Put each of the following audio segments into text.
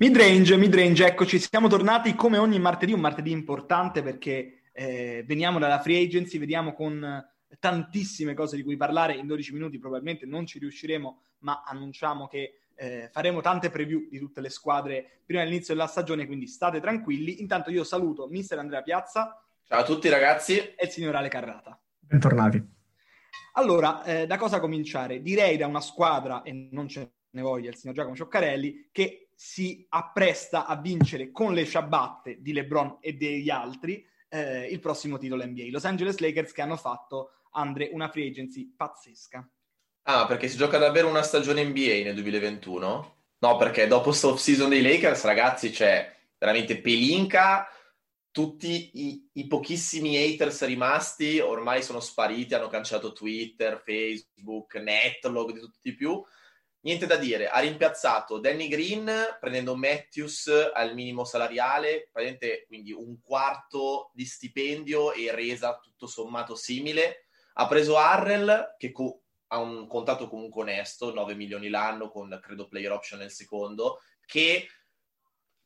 Midrange, midrange, eccoci, siamo tornati come ogni martedì, un martedì importante perché eh, veniamo dalla free agency, vediamo con tantissime cose di cui parlare, in 12 minuti probabilmente non ci riusciremo, ma annunciamo che eh, faremo tante preview di tutte le squadre prima dell'inizio della stagione, quindi state tranquilli. Intanto io saluto mister Andrea Piazza. Ciao a tutti ragazzi. E il signor Ale Carrata. Bentornati. Allora, eh, da cosa cominciare? Direi da una squadra, e non ce ne voglia il signor Giacomo Cioccarelli, che si appresta a vincere con le ciabatte di LeBron e degli altri eh, il prossimo titolo NBA. Los Angeles Lakers che hanno fatto, Andre, una free agency pazzesca. Ah, perché si gioca davvero una stagione NBA nel 2021? No, perché dopo off season dei Lakers, ragazzi, c'è veramente Pelinka, tutti i, i, pochissimi haters rimasti ormai sono spariti, hanno cancellato Twitter, Facebook, Netlog, di tutti di più niente da dire, ha rimpiazzato Danny Green prendendo Matthews al minimo salariale, praticamente quindi un quarto di stipendio e resa tutto sommato simile. Ha preso Harrell che co- ha un contratto comunque onesto, 9 milioni l'anno con credo player option nel secondo, che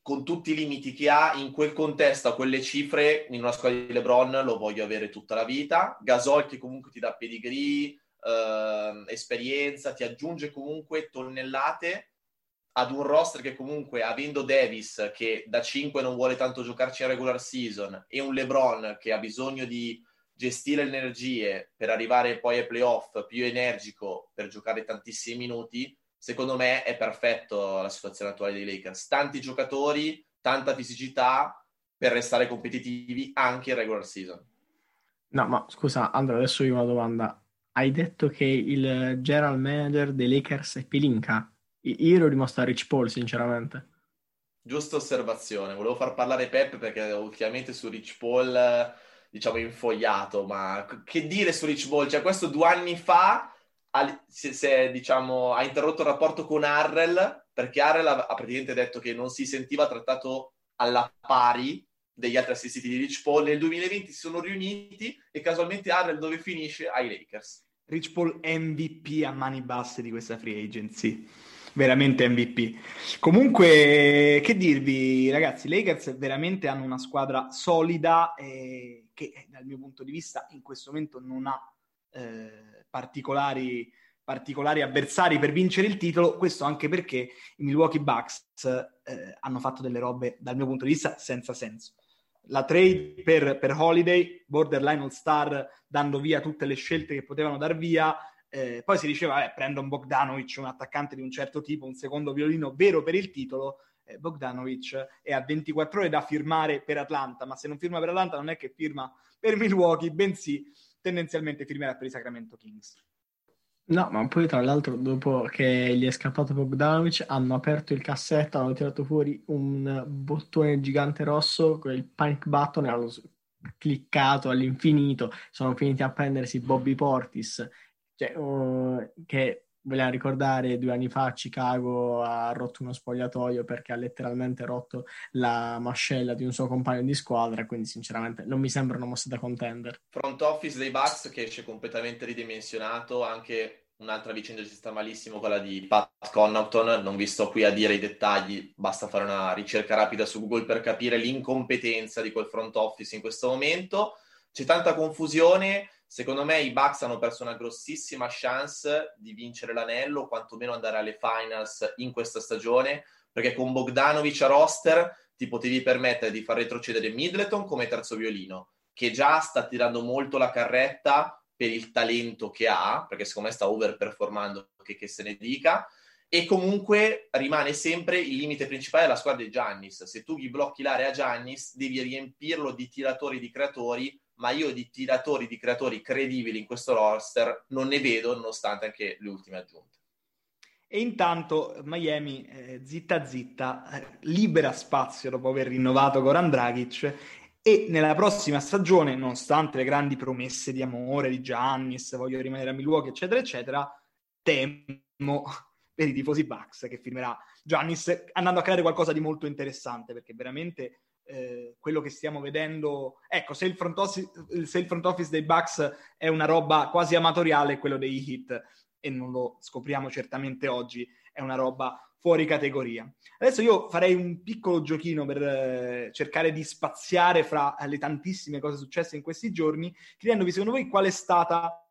con tutti i limiti che ha in quel contesto, a quelle cifre, in una squadra di LeBron lo voglio avere tutta la vita. Gasol che comunque ti dà pedigree, eh, esperienza, ti aggiunge comunque tonnellate ad un roster che comunque, avendo Davis che da 5 non vuole tanto giocarci in regular season e un LeBron che ha bisogno di gestire le energie per arrivare poi ai playoff più energico per giocare tantissimi minuti, secondo me è perfetto la situazione attuale dei Lakers. Tanti giocatori, tanta fisicità per restare competitivi anche in regular season. No, ma scusa, Andrea, adesso io ho una domanda hai detto che il general manager dei Lakers è Pelinka. Io ero rimasto a Rich Paul, sinceramente. Giusta osservazione. Volevo far parlare Pep perché ultimamente su Rich Paul, diciamo, infogliato. Ma che dire su Rich Paul? Cioè, questo due anni fa se, se, diciamo, ha interrotto il rapporto con Harrell perché Harrell ha, ha praticamente detto che non si sentiva trattato alla pari degli altri assistiti di Rich Paul. Nel 2020 si sono riuniti e casualmente Harrell dove finisce? Ai Lakers. Rich Paul MVP a mani basse di questa free agency. Veramente MVP. Comunque, che dirvi, ragazzi, i Lakers veramente hanno una squadra solida e che dal mio punto di vista in questo momento non ha eh, particolari particolari avversari per vincere il titolo, questo anche perché i Milwaukee Bucks eh, hanno fatto delle robe, dal mio punto di vista, senza senso la trade per, per Holiday, borderline all star, dando via tutte le scelte che potevano dar via. Eh, poi si diceva, eh, prendo un Bogdanovic, un attaccante di un certo tipo, un secondo violino vero per il titolo. Eh, Bogdanovic è a 24 ore da firmare per Atlanta, ma se non firma per Atlanta non è che firma per Milwaukee, bensì tendenzialmente firmerà per i Sacramento Kings. No, ma poi tra l'altro dopo che gli è scappato Bogdanovic hanno aperto il cassetto, hanno tirato fuori un bottone gigante rosso, quel panic button e hanno cliccato all'infinito, sono finiti a prendersi Bobby Portis, cioè, uh, che vogliamo ricordare due anni fa a Chicago ha rotto uno spogliatoio perché ha letteralmente rotto la mascella di un suo compagno di squadra, quindi sinceramente non mi sembra una mossa da contender. Front office dei Bucks che esce completamente ridimensionato, anche un'altra vicenda ci sta malissimo, quella di Pat Connaughton, non vi sto qui a dire i dettagli, basta fare una ricerca rapida su Google per capire l'incompetenza di quel front office in questo momento. C'è tanta confusione, secondo me i Bucks hanno perso una grossissima chance di vincere l'anello, quantomeno andare alle finals in questa stagione, perché con Bogdanovic a roster ti potevi permettere di far retrocedere Middleton come terzo violino, che già sta tirando molto la carretta per il talento che ha, perché secondo me sta overperformando, che, che se ne dica, e comunque rimane sempre il limite principale della squadra di Giannis. Se tu gli blocchi l'area a Giannis, devi riempirlo di tiratori di creatori, ma io di tiratori di creatori credibili in questo roster non ne vedo, nonostante anche le ultime aggiunte. E intanto Miami, eh, zitta zitta, eh, libera spazio dopo aver rinnovato Goran Dragic e nella prossima stagione, nonostante le grandi promesse di amore di Giannis, voglio rimanere a Milwaukee, eccetera, eccetera, temo per i tifosi Bucks che firmerà Giannis andando a creare qualcosa di molto interessante, perché veramente eh, quello che stiamo vedendo, ecco, se il, front office, se il front office dei Bucks è una roba quasi amatoriale, quello dei Heat, e non lo scopriamo certamente oggi, è una roba fuori categoria. Adesso io farei un piccolo giochino per eh, cercare di spaziare fra le tantissime cose successe in questi giorni, chiedendovi secondo voi qual è stata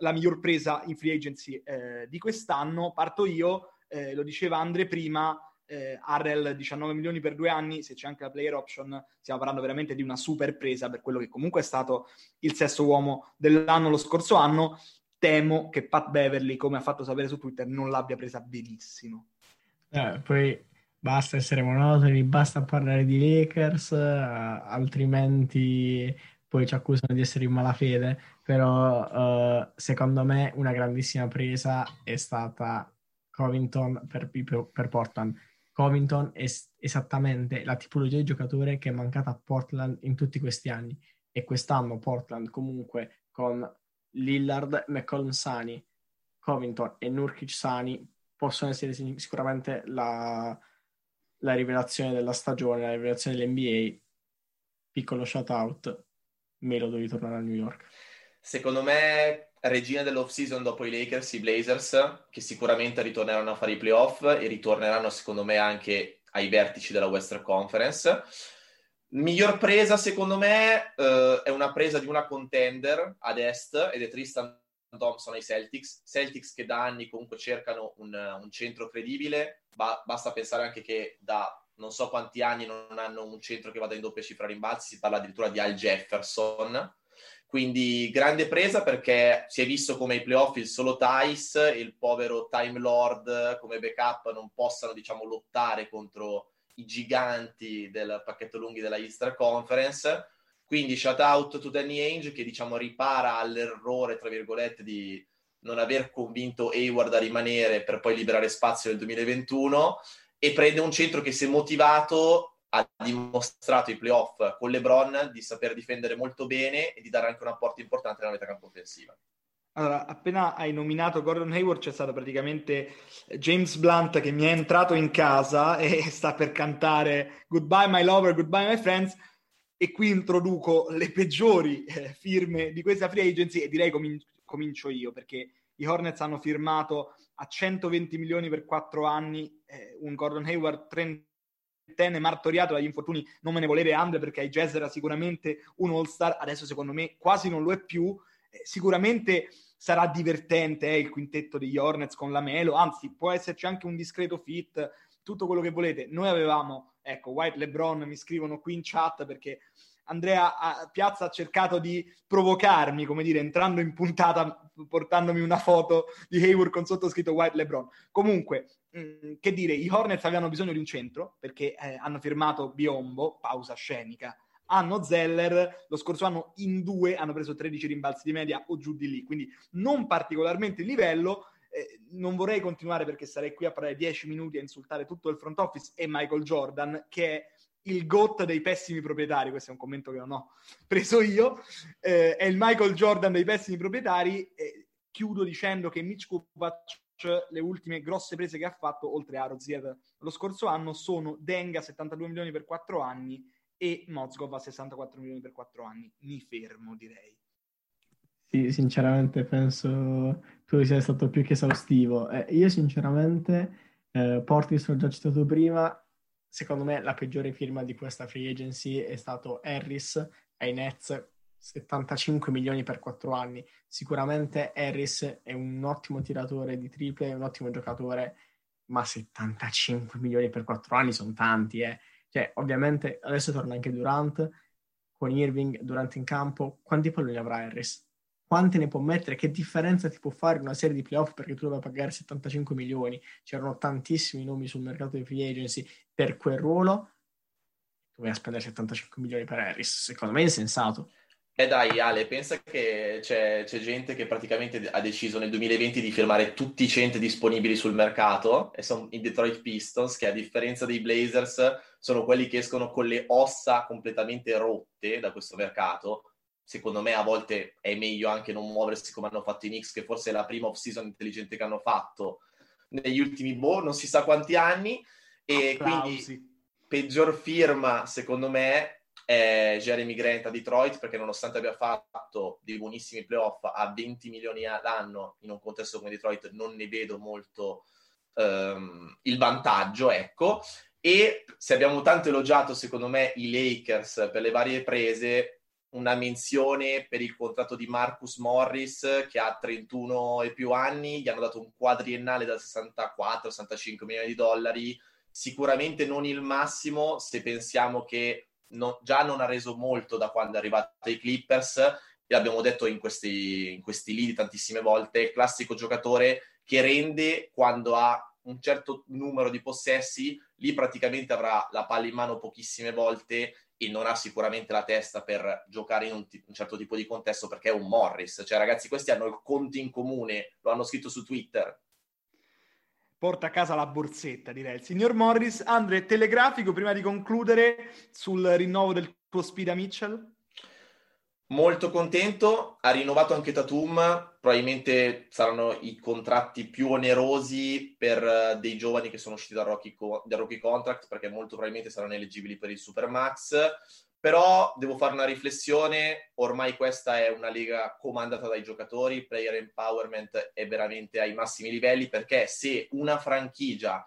la miglior presa in free agency eh, di quest'anno. Parto io, eh, lo diceva Andre prima, eh, Arrel 19 milioni per due anni, se c'è anche la player option, stiamo parlando veramente di una super presa per quello che comunque è stato il sesto uomo dell'anno lo scorso anno. Temo che Pat Beverly, come ha fatto sapere su Twitter, non l'abbia presa benissimo. Eh, poi basta essere monotoni, basta parlare di Lakers, uh, altrimenti poi ci accusano di essere in malafede, però uh, secondo me una grandissima presa è stata Covington per, per Portland. Covington è esattamente la tipologia di giocatore che è mancata a Portland in tutti questi anni e quest'anno Portland comunque con Lillard, McCollum Sani, Covington e Nurkic Sani possono essere sicuramente la, la rivelazione della stagione, la rivelazione dell'NBA. Piccolo shout out, Melo devi tornare a New York. Secondo me, regina dell'off season dopo i Lakers, i Blazers, che sicuramente ritorneranno a fare i playoff e ritorneranno, secondo me, anche ai vertici della Western Conference. Miglior presa, secondo me, eh, è una presa di una contender ad est ed è Tristan Thompson ai Celtics. Celtics che da anni comunque cercano un, un centro credibile. Ba- basta pensare anche che da non so quanti anni non hanno un centro che vada in doppia cifra rimbalzi, si parla addirittura di Al Jefferson. Quindi grande presa perché si è visto come ai playoff il solo Tice e il povero Time Lord come backup non possano diciamo lottare contro i giganti del pacchetto lunghi della Easter Conference. Quindi shout out to Danny Ainge che diciamo ripara all'errore, tra virgolette, di non aver convinto Hayward a rimanere per poi liberare spazio nel 2021 e prende un centro che è motivato, ha dimostrato i playoff con LeBron di saper difendere molto bene e di dare anche un apporto importante nella metacampo offensiva. Allora, appena hai nominato Gordon Hayward c'è stato praticamente James Blunt che mi è entrato in casa e sta per cantare Goodbye my lover, goodbye my friends e qui introduco le peggiori eh, firme di questa free agency e direi comin- comincio io perché i Hornets hanno firmato a 120 milioni per 4 anni eh, un Gordon Hayward trentenne martoriato dagli infortuni non me ne volere Andre perché ai Jazz era sicuramente un all-star. Adesso secondo me quasi non lo è più. Eh, sicuramente sarà divertente eh, il quintetto degli Hornets con la Melo. Anzi può esserci anche un discreto fit tutto quello che volete. Noi avevamo Ecco, White LeBron mi scrivono qui in chat perché Andrea Piazza ha cercato di provocarmi, come dire, entrando in puntata, portandomi una foto di Hayward con sottoscritto White LeBron. Comunque, mh, mm, che dire, i Hornets avevano bisogno di un centro perché eh, hanno firmato Biombo, pausa scenica, hanno Zeller, lo scorso anno in due hanno preso 13 rimbalzi di media o giù di lì, quindi non particolarmente il livello, eh, non vorrei continuare perché sarei qui a parlare 10 minuti a insultare tutto il front office e Michael Jordan, che è il GOAT dei pessimi proprietari, questo è un commento che non ho preso io, eh, è il Michael Jordan dei pessimi proprietari. Eh, chiudo dicendo che Mitch Kupac le ultime grosse prese che ha fatto, oltre a Rozier lo scorso anno, sono Denga 72 milioni per 4 anni e Mozgov a 64 milioni per 4 anni. Mi fermo, direi. Sì, sinceramente penso tu sia stato più che esaustivo. Eh, io sinceramente, eh, Portis l'ho già citato prima, secondo me la peggiore firma di questa free agency è stato Harris ai Nets, 75 milioni per 4 anni. Sicuramente Harris è un ottimo tiratore di triple, un ottimo giocatore, ma 75 milioni per 4 anni sono tanti, eh. Cioè, ovviamente adesso torna anche Durant, con Irving, Durant in campo, quanti palloni avrà Harris? Quante ne può mettere, che differenza ti può fare una serie di playoff perché tu doveva pagare 75 milioni, c'erano tantissimi nomi sul mercato di free agency per quel ruolo, tu vai a spendere 75 milioni per Harris, secondo me è insensato. Eh dai Ale, pensa che c'è, c'è, gente che praticamente ha deciso nel 2020 di firmare tutti i centri disponibili sul mercato e sono i Detroit Pistons che a differenza dei Blazers sono quelli che escono con le ossa completamente rotte da questo mercato secondo me a volte è meglio anche non muoversi come hanno fatto i Knicks, che forse è la prima off-season intelligente che hanno fatto negli ultimi, boh, non si sa quanti anni. E Applausi. quindi peggior firma, secondo me, è Jeremy Grant a Detroit, perché nonostante abbia fatto dei buonissimi playoff a 20 milioni all'anno in un contesto come Detroit, non ne vedo molto ehm, il vantaggio, ecco. E se abbiamo tanto elogiato, secondo me, i Lakers per le varie prese, una menzione per il contratto di Marcus Morris che ha 31 e più anni, gli hanno dato un quadriennale da 64-65 milioni di dollari, sicuramente non il massimo se pensiamo che no, già non ha reso molto da quando è arrivato ai Clippers, e l'abbiamo detto in questi, in questi lead tantissime volte, classico giocatore che rende quando ha un certo numero di possessi, lì praticamente avrà la palla in mano pochissime volte e non ha sicuramente la testa per giocare in un, t- un, certo tipo di contesto perché è un Morris. Cioè, ragazzi, questi hanno il conto in comune, lo hanno scritto su Twitter. Porta a casa la borsetta, direi. Il signor Morris, Andre, telegrafico prima di concludere sul rinnovo del tuo Spida Mitchell? Molto contento, ha rinnovato anche Tatum, probabilmente saranno i contratti più onerosi per uh, dei giovani che sono usciti dal rookie, co- dal rookie contract perché molto probabilmente saranno eleggibili per il Supermax, però devo fare una riflessione, ormai questa è una lega comandata dai giocatori, player empowerment è veramente ai massimi livelli perché se una franchigia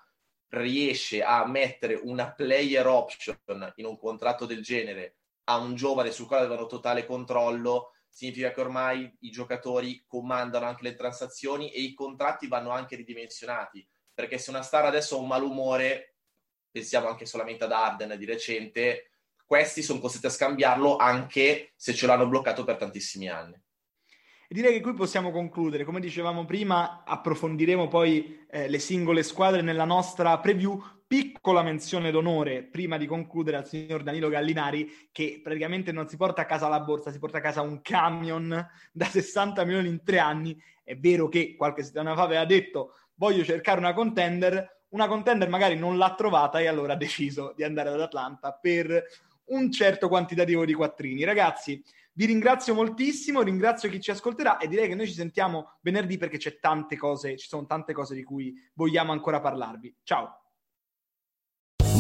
riesce a mettere una player option in un contratto del genere a un giovane sul quale avevano totale controllo, significa che ormai i giocatori comandano anche le transazioni e i contratti vanno anche ridimensionati. Perché se una star adesso ha un malumore, pensiamo anche solamente ad Arden di recente, questi sono costretti a scambiarlo anche se ce l'hanno bloccato per tantissimi anni. Direi che qui possiamo concludere. Come dicevamo prima, approfondiremo poi eh, le singole squadre nella nostra preview piccola menzione d'onore prima di concludere al signor Danilo Gallinari che praticamente non si porta a casa la borsa, si porta a casa un camion da 60 milioni in tre anni. È vero che qualche settimana fa aveva detto voglio cercare una contender, una contender magari non l'ha trovata e allora ha deciso di andare ad Atlanta per un certo quantitativo di quattrini. Ragazzi, vi ringrazio moltissimo, ringrazio chi ci ascolterà e direi che noi ci sentiamo venerdì perché c'è tante cose, ci sono tante cose di cui vogliamo ancora parlarvi. Ciao!